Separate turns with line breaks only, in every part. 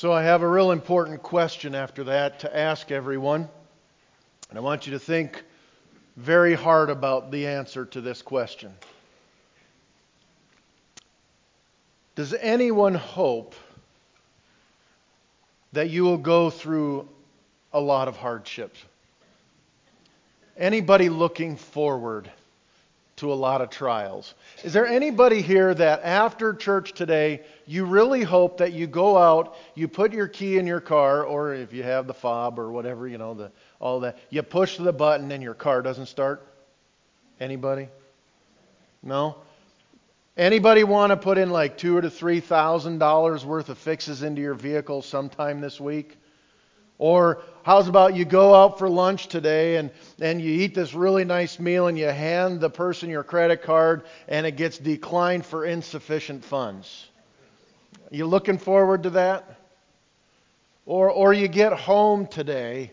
So I have a real important question after that to ask everyone. And I want you to think very hard about the answer to this question. Does anyone hope that you will go through a lot of hardships? Anybody looking forward to a lot of trials? Is there anybody here that after church today, you really hope that you go out, you put your key in your car, or if you have the fob or whatever, you know, the, all that, you push the button and your car doesn't start? Anybody? No? Anybody want to put in like two to three thousand dollars worth of fixes into your vehicle sometime this week? Or how's about you go out for lunch today and, and you eat this really nice meal and you hand the person your credit card and it gets declined for insufficient funds? You looking forward to that? Or, or you get home today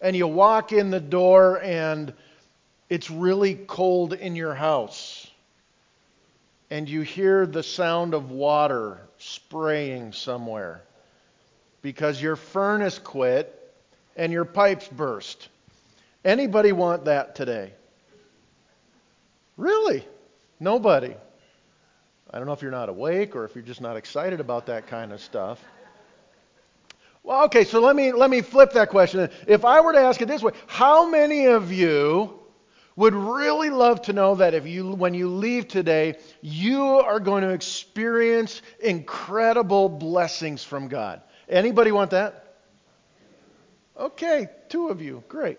and you walk in the door and it's really cold in your house and you hear the sound of water spraying somewhere because your furnace quit and your pipes burst. Anybody want that today? Really? Nobody. I don't know if you're not awake or if you're just not excited about that kind of stuff. Well, okay, so let me let me flip that question. If I were to ask it this way, how many of you would really love to know that if you when you leave today you are going to experience incredible blessings from god anybody want that okay two of you great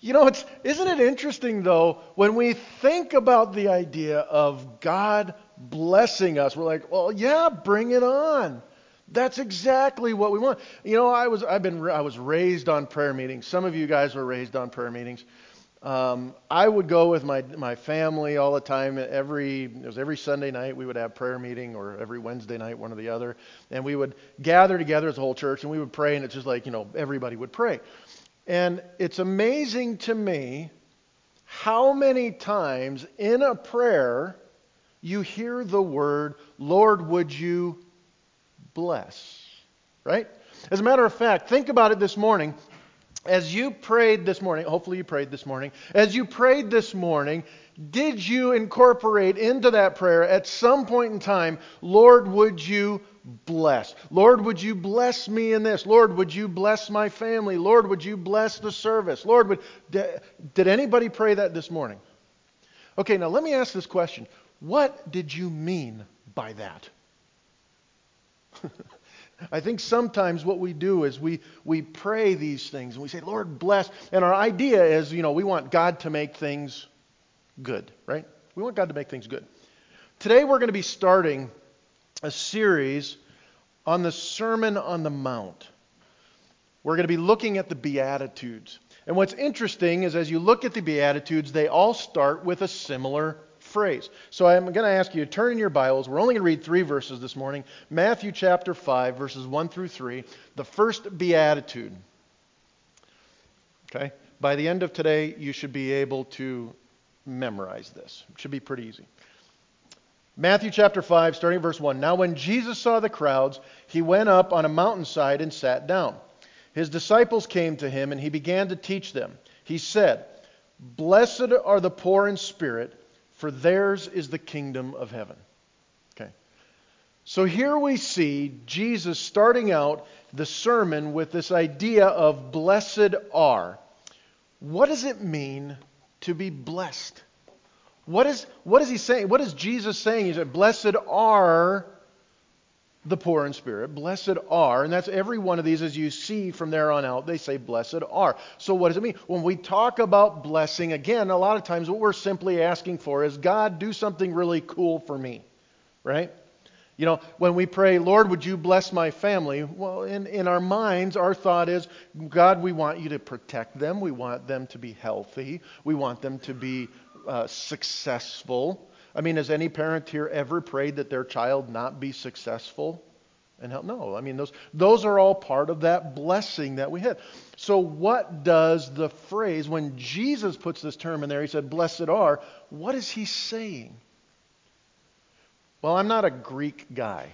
you know it's isn't it interesting though when we think about the idea of god blessing us we're like well yeah bring it on that's exactly what we want. You know, I was I've been I was raised on prayer meetings. Some of you guys were raised on prayer meetings. Um, I would go with my my family all the time. Every it was every Sunday night we would have prayer meeting, or every Wednesday night, one or the other, and we would gather together as a whole church, and we would pray, and it's just like you know everybody would pray. And it's amazing to me how many times in a prayer you hear the word, Lord, would you bless. Right? As a matter of fact, think about it this morning. As you prayed this morning, hopefully you prayed this morning, as you prayed this morning, did you incorporate into that prayer at some point in time, Lord, would you bless? Lord, would you bless me in this? Lord, would you bless my family? Lord, would you bless the service? Lord, would. Did anybody pray that this morning? Okay, now let me ask this question. What did you mean by that? I think sometimes what we do is we, we pray these things and we say, Lord, bless. And our idea is, you know, we want God to make things good, right? We want God to make things good. Today we're going to be starting a series on the Sermon on the Mount. We're going to be looking at the Beatitudes. And what's interesting is as you look at the Beatitudes, they all start with a similar phrase. So I'm going to ask you to turn in your Bibles. We're only going to read three verses this morning Matthew chapter 5, verses 1 through 3, the first beatitude. Okay? By the end of today, you should be able to memorize this. It should be pretty easy. Matthew chapter 5, starting verse 1. Now, when Jesus saw the crowds, he went up on a mountainside and sat down. His disciples came to him, and he began to teach them. He said, Blessed are the poor in spirit for theirs is the kingdom of heaven. Okay. So here we see Jesus starting out the sermon with this idea of blessed are. What does it mean to be blessed? What is, what is he saying? What is Jesus saying? He said, Blessed are the poor in spirit. Blessed are, and that's every one of these as you see from there on out, they say blessed are. So what does it mean? When we talk about blessing, again, a lot of times what we're simply asking for is God, do something really cool for me, right? You know, when we pray, Lord, would you bless my family? Well, in, in our minds, our thought is, God, we want you to protect them. We want them to be healthy. We want them to be uh, successful. I mean, has any parent here ever prayed that their child not be successful? And help? No. I mean, those, those are all part of that blessing that we have. So, what does the phrase, when Jesus puts this term in there, he said, blessed are, what is he saying? Well, I'm not a Greek guy.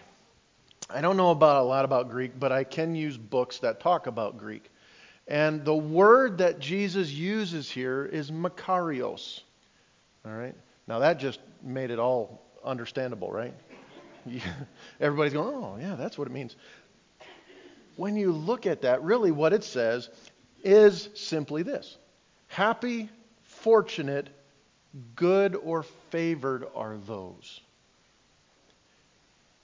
I don't know about a lot about Greek, but I can use books that talk about Greek. And the word that Jesus uses here is makarios. All right? Now that just made it all understandable, right? Everybody's going, oh, yeah, that's what it means. When you look at that, really what it says is simply this Happy, fortunate, good, or favored are those.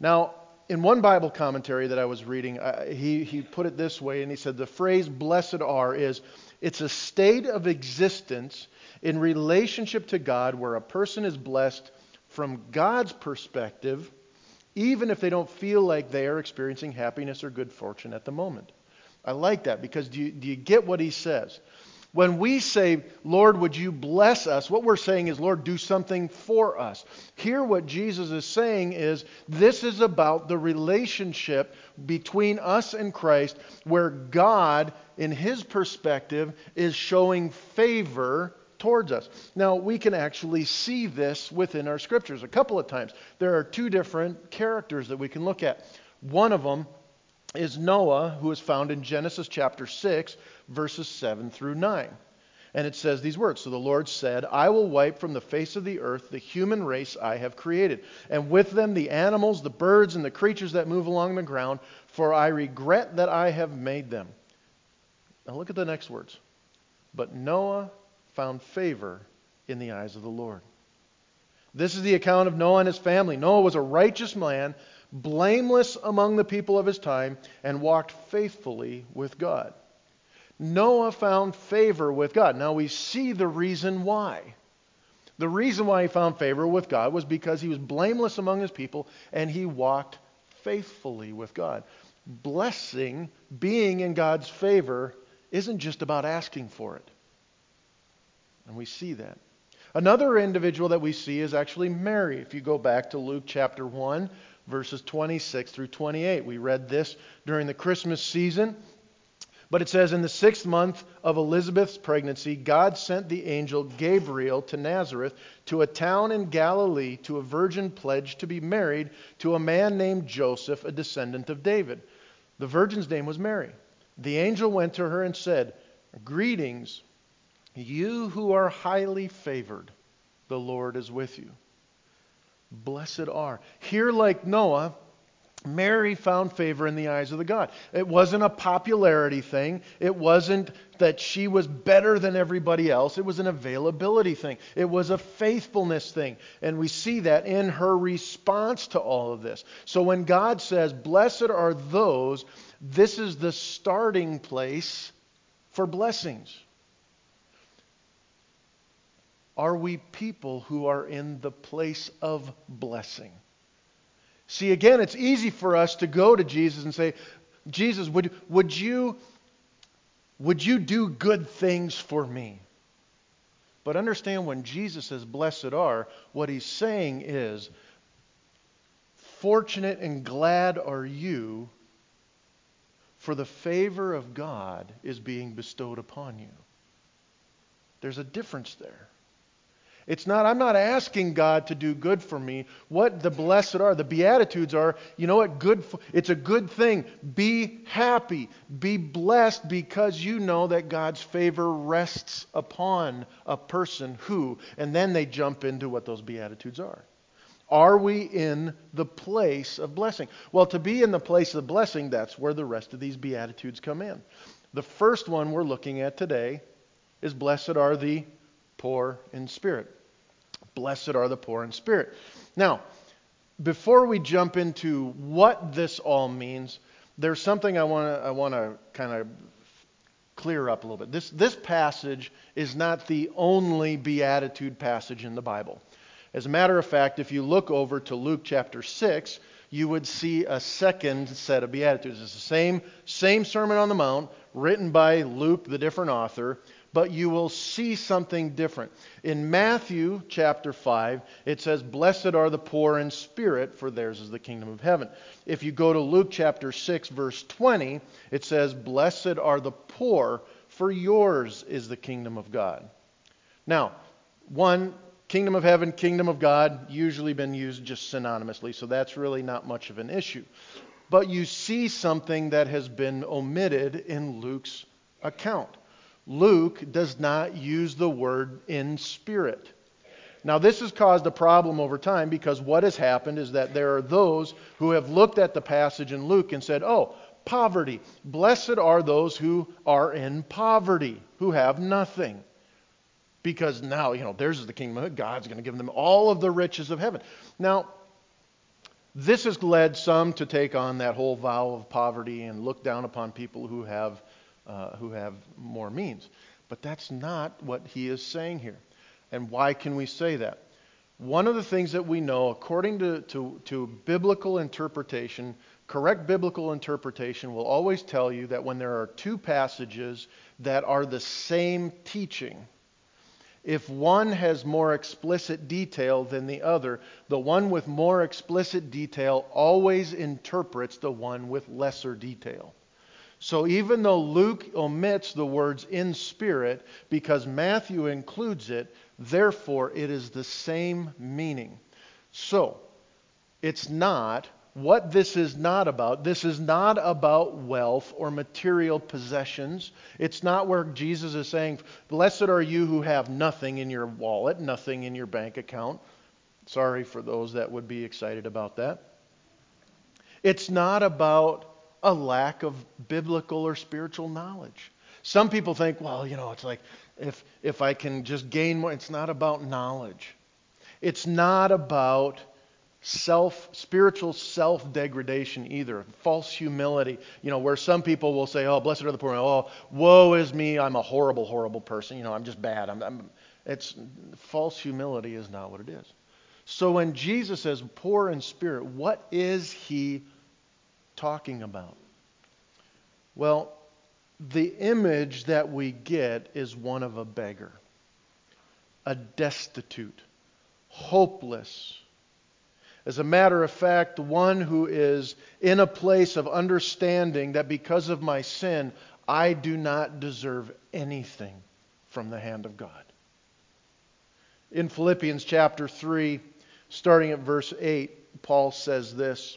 Now, in one Bible commentary that I was reading, uh, he, he put it this way, and he said the phrase blessed are is it's a state of existence in relationship to God where a person is blessed from God's perspective, even if they don't feel like they are experiencing happiness or good fortune at the moment. I like that because do you, do you get what he says? When we say, Lord, would you bless us, what we're saying is, Lord, do something for us. Here, what Jesus is saying is, this is about the relationship between us and Christ, where God, in his perspective, is showing favor towards us. Now, we can actually see this within our scriptures a couple of times. There are two different characters that we can look at. One of them is Noah, who is found in Genesis chapter 6, verses 7 through 9. And it says these words So the Lord said, I will wipe from the face of the earth the human race I have created, and with them the animals, the birds, and the creatures that move along the ground, for I regret that I have made them. Now look at the next words. But Noah found favor in the eyes of the Lord. This is the account of Noah and his family. Noah was a righteous man, blameless among the people of his time, and walked faithfully with God. Noah found favor with God. Now we see the reason why. The reason why he found favor with God was because he was blameless among his people and he walked faithfully with God. Blessing, being in God's favor, isn't just about asking for it. And we see that. Another individual that we see is actually Mary. If you go back to Luke chapter 1, verses 26 through 28, we read this during the Christmas season. But it says, In the sixth month of Elizabeth's pregnancy, God sent the angel Gabriel to Nazareth, to a town in Galilee, to a virgin pledged to be married to a man named Joseph, a descendant of David. The virgin's name was Mary. The angel went to her and said, Greetings, you who are highly favored, the Lord is with you. Blessed are. Here, like Noah, Mary found favor in the eyes of the God. It wasn't a popularity thing. It wasn't that she was better than everybody else. It was an availability thing. It was a faithfulness thing. And we see that in her response to all of this. So when God says, Blessed are those, this is the starting place for blessings. Are we people who are in the place of blessing? See, again, it's easy for us to go to Jesus and say, Jesus, would, would, you, would you do good things for me? But understand when Jesus says, Blessed are, what he's saying is, Fortunate and glad are you, for the favor of God is being bestowed upon you. There's a difference there. It's not, I'm not asking God to do good for me. What the blessed are, the Beatitudes are, you know what? Good, it's a good thing. Be happy. Be blessed because you know that God's favor rests upon a person who, and then they jump into what those Beatitudes are. Are we in the place of blessing? Well, to be in the place of blessing, that's where the rest of these Beatitudes come in. The first one we're looking at today is Blessed are the poor in spirit. Blessed are the poor in spirit. Now, before we jump into what this all means, there's something I want to I want to kind of clear up a little bit. This this passage is not the only beatitude passage in the Bible. As a matter of fact, if you look over to Luke chapter 6, you would see a second set of beatitudes. It's the same same Sermon on the Mount written by Luke, the different author, but you will see something different. In Matthew chapter 5, it says, Blessed are the poor in spirit, for theirs is the kingdom of heaven. If you go to Luke chapter 6, verse 20, it says, Blessed are the poor, for yours is the kingdom of God. Now, one, kingdom of heaven, kingdom of God, usually been used just synonymously, so that's really not much of an issue. but you see something that has been omitted in Luke's account. Luke does not use the word in spirit. Now, this has caused a problem over time because what has happened is that there are those who have looked at the passage in Luke and said, oh, poverty. Blessed are those who are in poverty, who have nothing. Because now, you know, theirs is the kingdom of God's going to give them all of the riches of heaven. Now, this has led some to take on that whole vow of poverty and look down upon people who have, uh, who have more means. But that's not what he is saying here. And why can we say that? One of the things that we know, according to, to, to biblical interpretation, correct biblical interpretation will always tell you that when there are two passages that are the same teaching, if one has more explicit detail than the other, the one with more explicit detail always interprets the one with lesser detail. So even though Luke omits the words in spirit because Matthew includes it, therefore it is the same meaning. So it's not what this is not about. This is not about wealth or material possessions. It's not where Jesus is saying, Blessed are you who have nothing in your wallet, nothing in your bank account. Sorry for those that would be excited about that. It's not about a lack of biblical or spiritual knowledge. Some people think, well, you know, it's like if, if I can just gain more. It's not about knowledge. It's not about self spiritual self degradation either false humility you know where some people will say oh blessed are the poor oh woe is me i'm a horrible horrible person you know i'm just bad I'm, I'm, it's false humility is not what it is so when jesus says poor in spirit what is he talking about well the image that we get is one of a beggar a destitute hopeless as a matter of fact, one who is in a place of understanding that because of my sin, I do not deserve anything from the hand of God. In Philippians chapter 3, starting at verse 8, Paul says this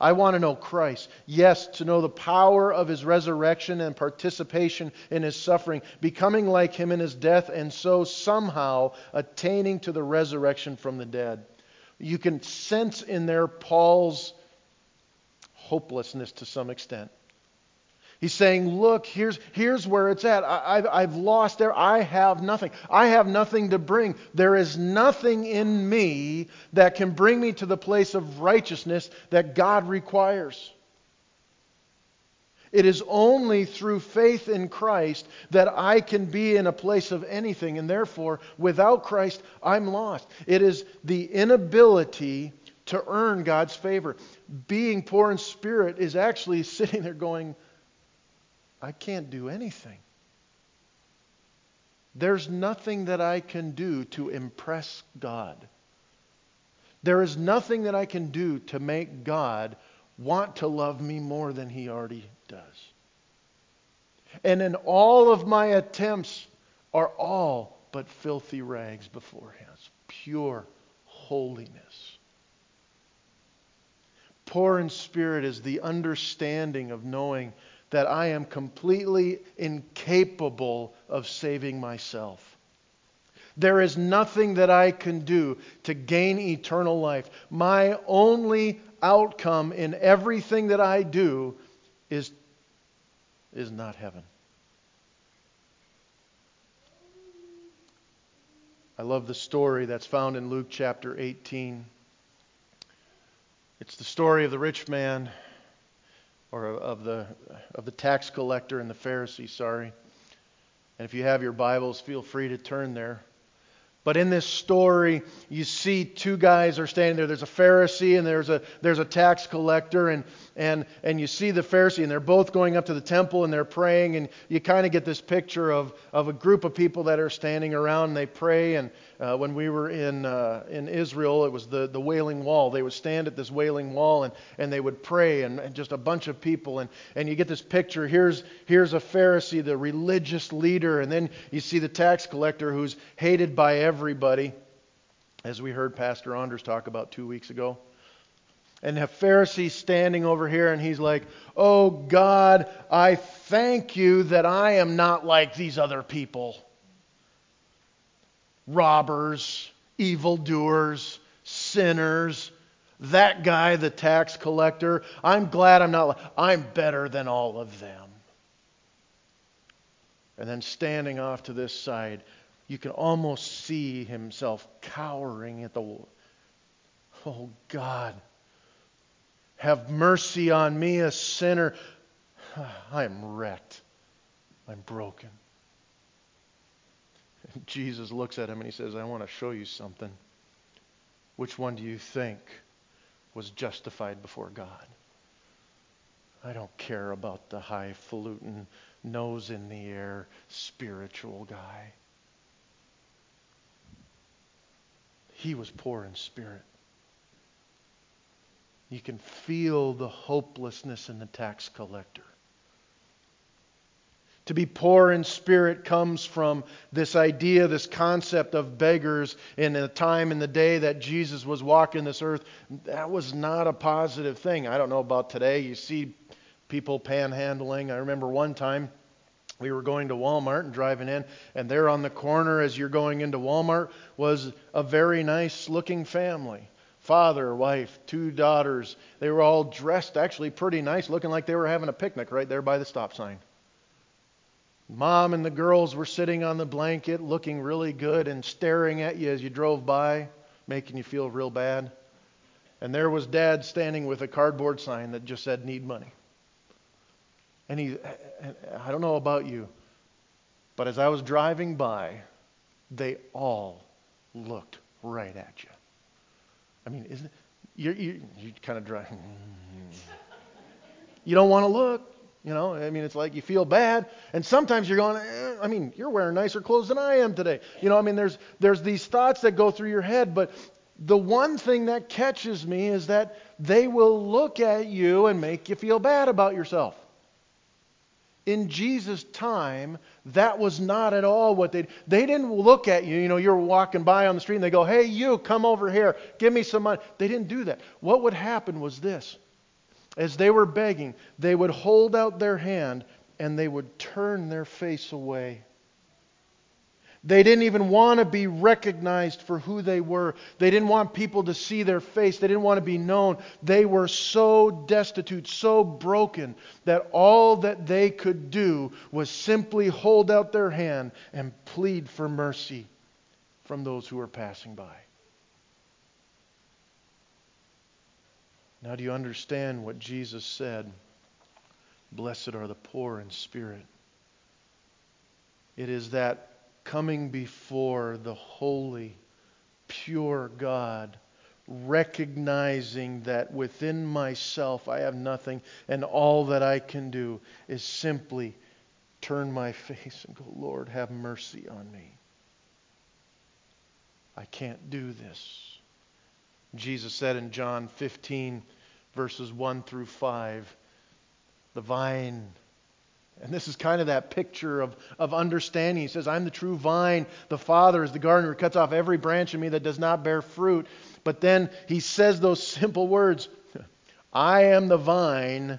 I want to know Christ. Yes, to know the power of his resurrection and participation in his suffering, becoming like him in his death, and so somehow attaining to the resurrection from the dead. You can sense in there Paul's hopelessness to some extent. He's saying, Look, here's, here's where it's at. I, have I've lost there. I have nothing. I have nothing to bring. There is nothing in me that can bring me to the place of righteousness that God requires. It is only through faith in Christ that I can be in a place of anything, and therefore, without Christ, I'm lost. It is the inability to earn God's favor. Being poor in spirit is actually sitting there going, I can't do anything. There's nothing that I can do to impress God. There is nothing that I can do to make God want to love me more than he already does. And in all of my attempts are all but filthy rags before him. It's pure holiness. Poor in spirit is the understanding of knowing that I am completely incapable of saving myself. There is nothing that I can do to gain eternal life. My only outcome in everything that I do is, is not heaven. I love the story that's found in Luke chapter 18. It's the story of the rich man or of the, of the tax collector and the Pharisee, sorry. And if you have your Bibles, feel free to turn there. But in this story, you see two guys are standing there. There's a Pharisee and there's a there's a tax collector, and and and you see the Pharisee, and they're both going up to the temple and they're praying, and you kind of get this picture of of a group of people that are standing around and they pray. And uh, when we were in uh, in Israel, it was the the Wailing Wall. They would stand at this Wailing Wall and and they would pray, and, and just a bunch of people, and and you get this picture. Here's here's a Pharisee, the religious leader, and then you see the tax collector who's hated by everybody, as we heard Pastor Anders talk about two weeks ago. And a Pharisee standing over here, and he's like, Oh God, I thank you that I am not like these other people robbers, evildoers, sinners. That guy, the tax collector, I'm glad I'm not, I'm better than all of them. And then standing off to this side, you can almost see himself cowering at the wall. Oh God, have mercy on me, a sinner. I am wrecked. I'm broken. Jesus looks at him and he says, I want to show you something. Which one do you think was justified before God? I don't care about the highfalutin, nose in the air, spiritual guy. He was poor in spirit. You can feel the hopelessness in the tax collector. To be poor in spirit comes from this idea, this concept of beggars in the time and the day that Jesus was walking this earth. That was not a positive thing. I don't know about today. You see people panhandling. I remember one time we were going to Walmart and driving in, and there on the corner as you're going into Walmart was a very nice looking family. Father, wife, two daughters. They were all dressed actually pretty nice, looking like they were having a picnic right there by the stop sign. Mom and the girls were sitting on the blanket looking really good and staring at you as you drove by, making you feel real bad. And there was dad standing with a cardboard sign that just said, Need money. And he, I don't know about you, but as I was driving by, they all looked right at you. I mean, isn't it, you you you kind of drive. You don't want to look. You know, I mean, it's like you feel bad, and sometimes you're going. Eh, I mean, you're wearing nicer clothes than I am today. You know, I mean, there's there's these thoughts that go through your head, but the one thing that catches me is that they will look at you and make you feel bad about yourself in Jesus' time, that was not at all what they they didn't look at you. You know, you're walking by on the street and they go, "Hey, you, come over here, give me some money." They didn't do that. What would happen was this: as they were begging, they would hold out their hand and they would turn their face away. They didn't even want to be recognized for who they were. They didn't want people to see their face. They didn't want to be known. They were so destitute, so broken, that all that they could do was simply hold out their hand and plead for mercy from those who were passing by. Now, do you understand what Jesus said? Blessed are the poor in spirit. It is that coming before the holy, pure God, recognizing that within myself I have nothing, and all that I can do is simply turn my face and go, Lord, have mercy on me. I can't do this. Jesus said in John 15, verses 1 through 5, the vine and this is kind of that picture of, of understanding. He says, I'm the true vine. The Father is the gardener who cuts off every branch in me that does not bear fruit. But then he says those simple words I am the vine,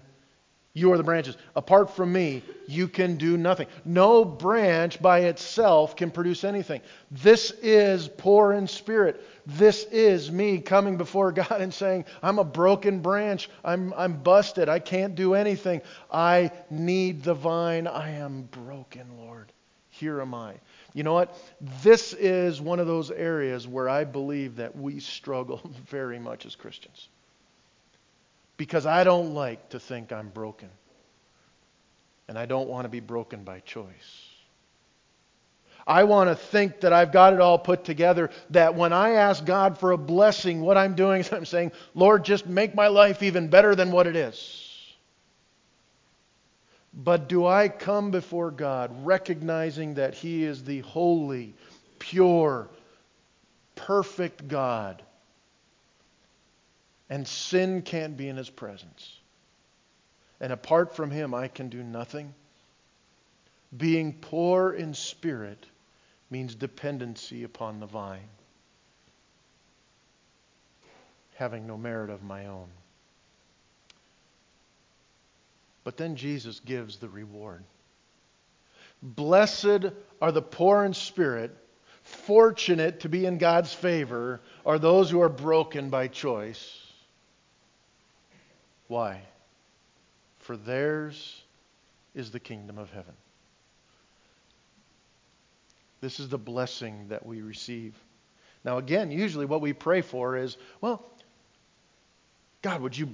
you are the branches. Apart from me, you can do nothing. No branch by itself can produce anything. This is poor in spirit. This is me coming before God and saying, I'm a broken branch. I'm, I'm busted. I can't do anything. I need the vine. I am broken, Lord. Here am I. You know what? This is one of those areas where I believe that we struggle very much as Christians. Because I don't like to think I'm broken. And I don't want to be broken by choice. I want to think that I've got it all put together. That when I ask God for a blessing, what I'm doing is I'm saying, Lord, just make my life even better than what it is. But do I come before God recognizing that He is the holy, pure, perfect God? And sin can't be in His presence. And apart from Him, I can do nothing. Being poor in spirit means dependency upon the vine, having no merit of my own. But then Jesus gives the reward. Blessed are the poor in spirit, fortunate to be in God's favor are those who are broken by choice. Why? For theirs is the kingdom of heaven. This is the blessing that we receive. Now, again, usually what we pray for is, well, God, would you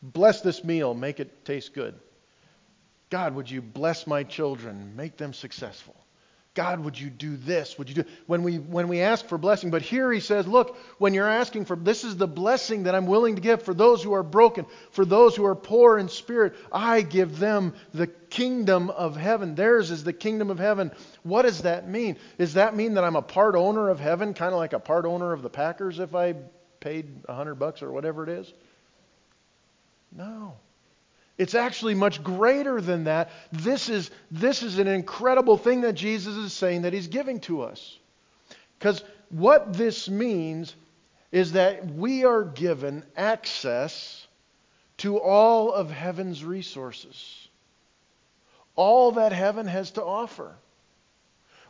bless this meal, make it taste good? God, would you bless my children, make them successful? God, would you do this? Would you do when we when we ask for blessing? But here he says, look, when you're asking for this is the blessing that I'm willing to give for those who are broken, for those who are poor in spirit. I give them the kingdom of heaven. Theirs is the kingdom of heaven. What does that mean? Does that mean that I'm a part owner of heaven, kind of like a part owner of the Packers if I paid a hundred bucks or whatever it is? No. It's actually much greater than that. This is, this is an incredible thing that Jesus is saying that he's giving to us. Because what this means is that we are given access to all of heaven's resources, all that heaven has to offer.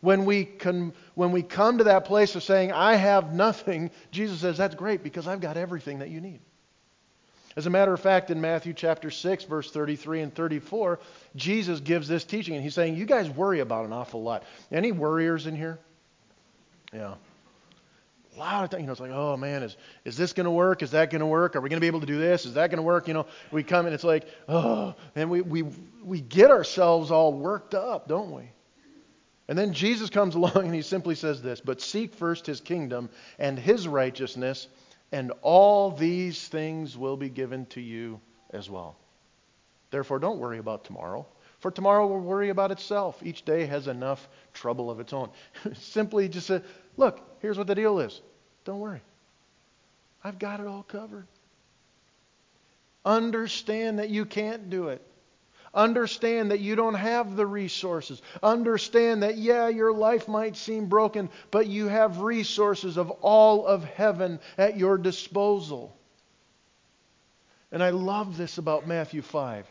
When we, can, when we come to that place of saying, I have nothing, Jesus says, That's great because I've got everything that you need. As a matter of fact, in Matthew chapter 6, verse 33 and 34, Jesus gives this teaching, and he's saying, You guys worry about an awful lot. Any worriers in here? Yeah. A lot of times, you know, it's like, oh man, is, is this going to work? Is that going to work? Are we going to be able to do this? Is that going to work? You know, we come and it's like, oh, and we, we, we get ourselves all worked up, don't we? And then Jesus comes along and he simply says this But seek first his kingdom and his righteousness, and all these things will be given to you as well. Therefore, don't worry about tomorrow, for tomorrow will worry about itself. Each day has enough trouble of its own. Simply just say, look, here's what the deal is. Don't worry. I've got it all covered. Understand that you can't do it. Understand that you don't have the resources. Understand that, yeah, your life might seem broken, but you have resources of all of heaven at your disposal. And I love this about Matthew 5.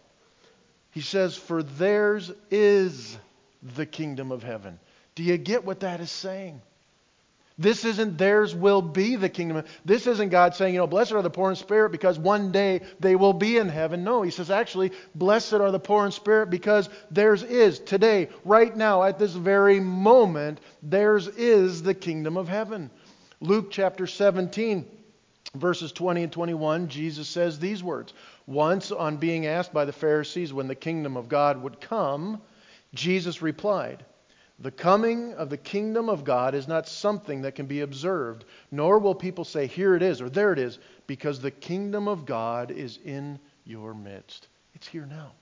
He says, For theirs is the kingdom of heaven. Do you get what that is saying? This isn't theirs will be the kingdom. This isn't God saying, you know, blessed are the poor in spirit because one day they will be in heaven. No, he says, actually, blessed are the poor in spirit because theirs is today, right now, at this very moment, theirs is the kingdom of heaven. Luke chapter 17, verses 20 and 21, Jesus says these words Once, on being asked by the Pharisees when the kingdom of God would come, Jesus replied, the coming of the kingdom of God is not something that can be observed, nor will people say, Here it is, or there it is, because the kingdom of God is in your midst. It's here now.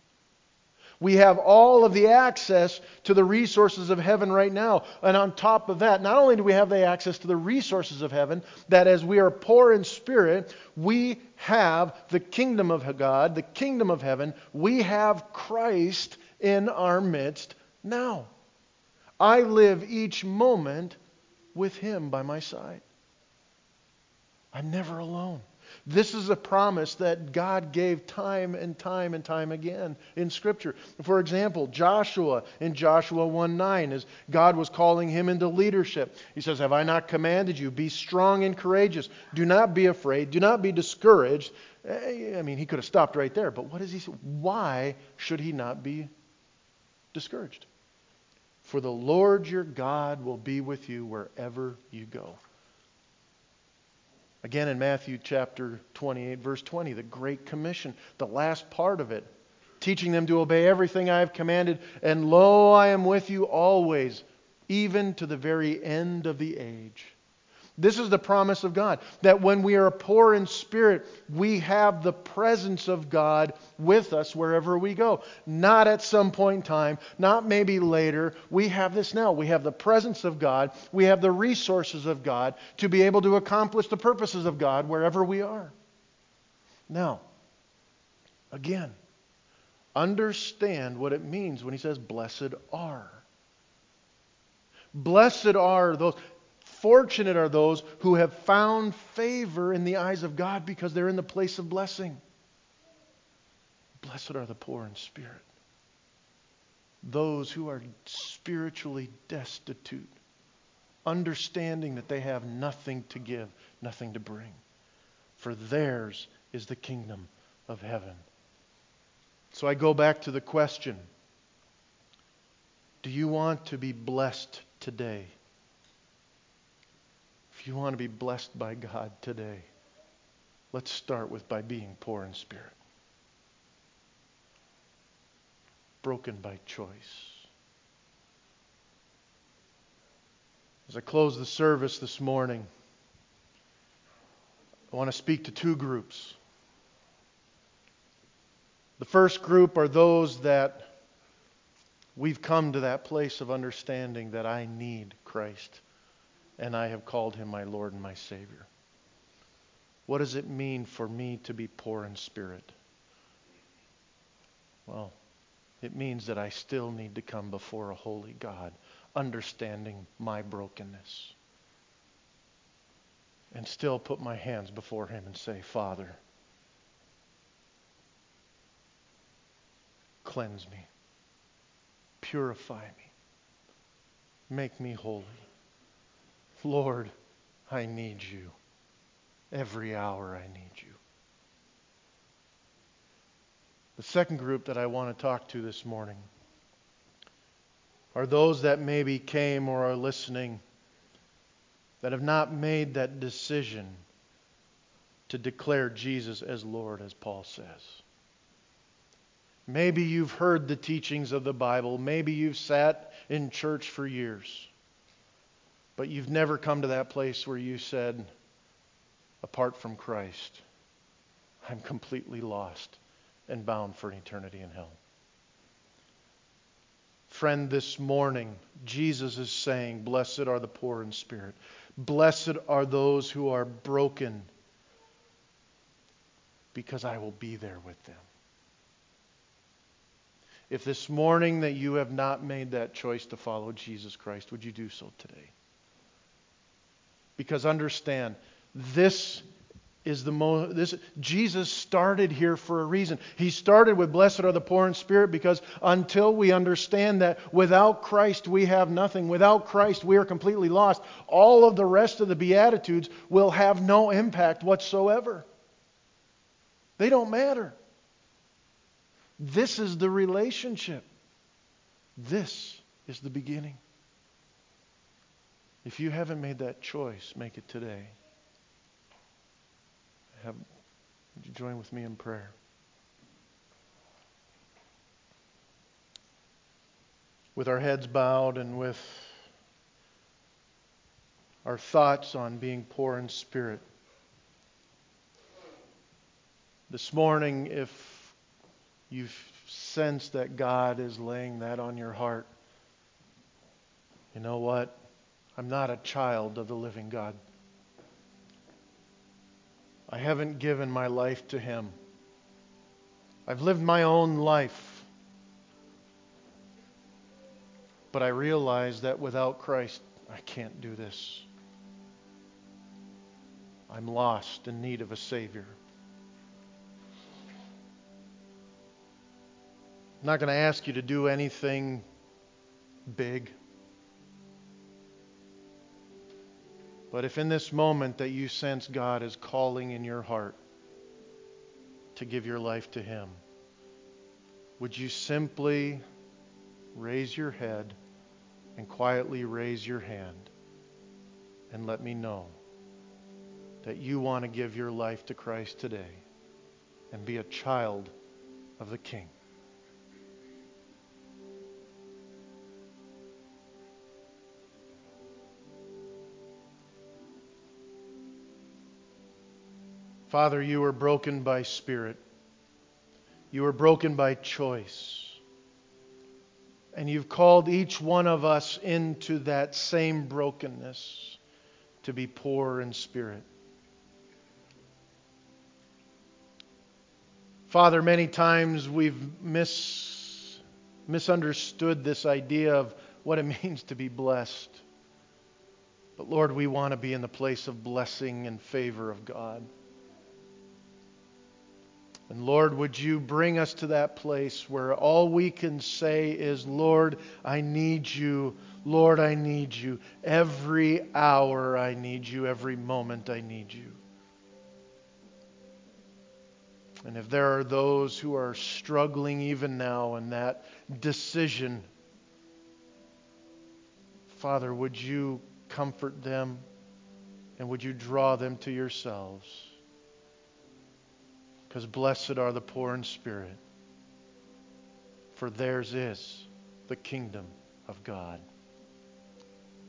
We have all of the access to the resources of heaven right now. And on top of that, not only do we have the access to the resources of heaven, that as we are poor in spirit, we have the kingdom of God, the kingdom of heaven. We have Christ in our midst now. I live each moment with Him by my side. I'm never alone. This is a promise that God gave time and time and time again in Scripture. For example, Joshua in Joshua 1 9, as God was calling him into leadership, he says, Have I not commanded you? Be strong and courageous. Do not be afraid. Do not be discouraged. Eh, I mean, he could have stopped right there, but what does he say? Why should he not be discouraged? For the Lord your God will be with you wherever you go. Again, in Matthew chapter 28, verse 20, the Great Commission, the last part of it, teaching them to obey everything I have commanded. And lo, I am with you always, even to the very end of the age. This is the promise of God that when we are poor in spirit, we have the presence of God with us wherever we go. Not at some point in time, not maybe later. We have this now. We have the presence of God, we have the resources of God to be able to accomplish the purposes of God wherever we are. Now, again, understand what it means when he says, Blessed are. Blessed are those. Fortunate are those who have found favor in the eyes of God because they're in the place of blessing. Blessed are the poor in spirit. Those who are spiritually destitute, understanding that they have nothing to give, nothing to bring. For theirs is the kingdom of heaven. So I go back to the question Do you want to be blessed today? If you want to be blessed by God today, let's start with by being poor in spirit, broken by choice. As I close the service this morning, I want to speak to two groups. The first group are those that we've come to that place of understanding that I need Christ and I have called him my Lord and my Savior. What does it mean for me to be poor in spirit? Well, it means that I still need to come before a holy God, understanding my brokenness, and still put my hands before Him and say, Father, cleanse me, purify me, make me holy. Lord, I need you. Every hour I need you. The second group that I want to talk to this morning are those that maybe came or are listening that have not made that decision to declare Jesus as Lord, as Paul says. Maybe you've heard the teachings of the Bible. Maybe you've sat in church for years. But you've never come to that place where you said, apart from Christ, I'm completely lost and bound for eternity in hell. Friend, this morning, Jesus is saying, Blessed are the poor in spirit. Blessed are those who are broken, because I will be there with them. If this morning that you have not made that choice to follow Jesus Christ, would you do so today? Because understand, this is the most this Jesus started here for a reason. He started with blessed are the poor in spirit because until we understand that without Christ we have nothing, without Christ we are completely lost, all of the rest of the beatitudes will have no impact whatsoever. They don't matter. This is the relationship. This is the beginning. If you haven't made that choice, make it today. Have, would you join with me in prayer? With our heads bowed and with our thoughts on being poor in spirit. This morning, if you've sensed that God is laying that on your heart, you know what? I'm not a child of the living God. I haven't given my life to Him. I've lived my own life. But I realize that without Christ, I can't do this. I'm lost in need of a Savior. I'm not going to ask you to do anything big. But if in this moment that you sense God is calling in your heart to give your life to Him, would you simply raise your head and quietly raise your hand and let me know that you want to give your life to Christ today and be a child of the King? Father, you were broken by spirit. You were broken by choice. And you've called each one of us into that same brokenness to be poor in spirit. Father, many times we've mis- misunderstood this idea of what it means to be blessed. But Lord, we want to be in the place of blessing and favor of God. And Lord, would you bring us to that place where all we can say is, Lord, I need you. Lord, I need you. Every hour I need you. Every moment I need you. And if there are those who are struggling even now in that decision, Father, would you comfort them and would you draw them to yourselves? Because blessed are the poor in spirit, for theirs is the kingdom of God.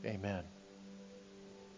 Amen.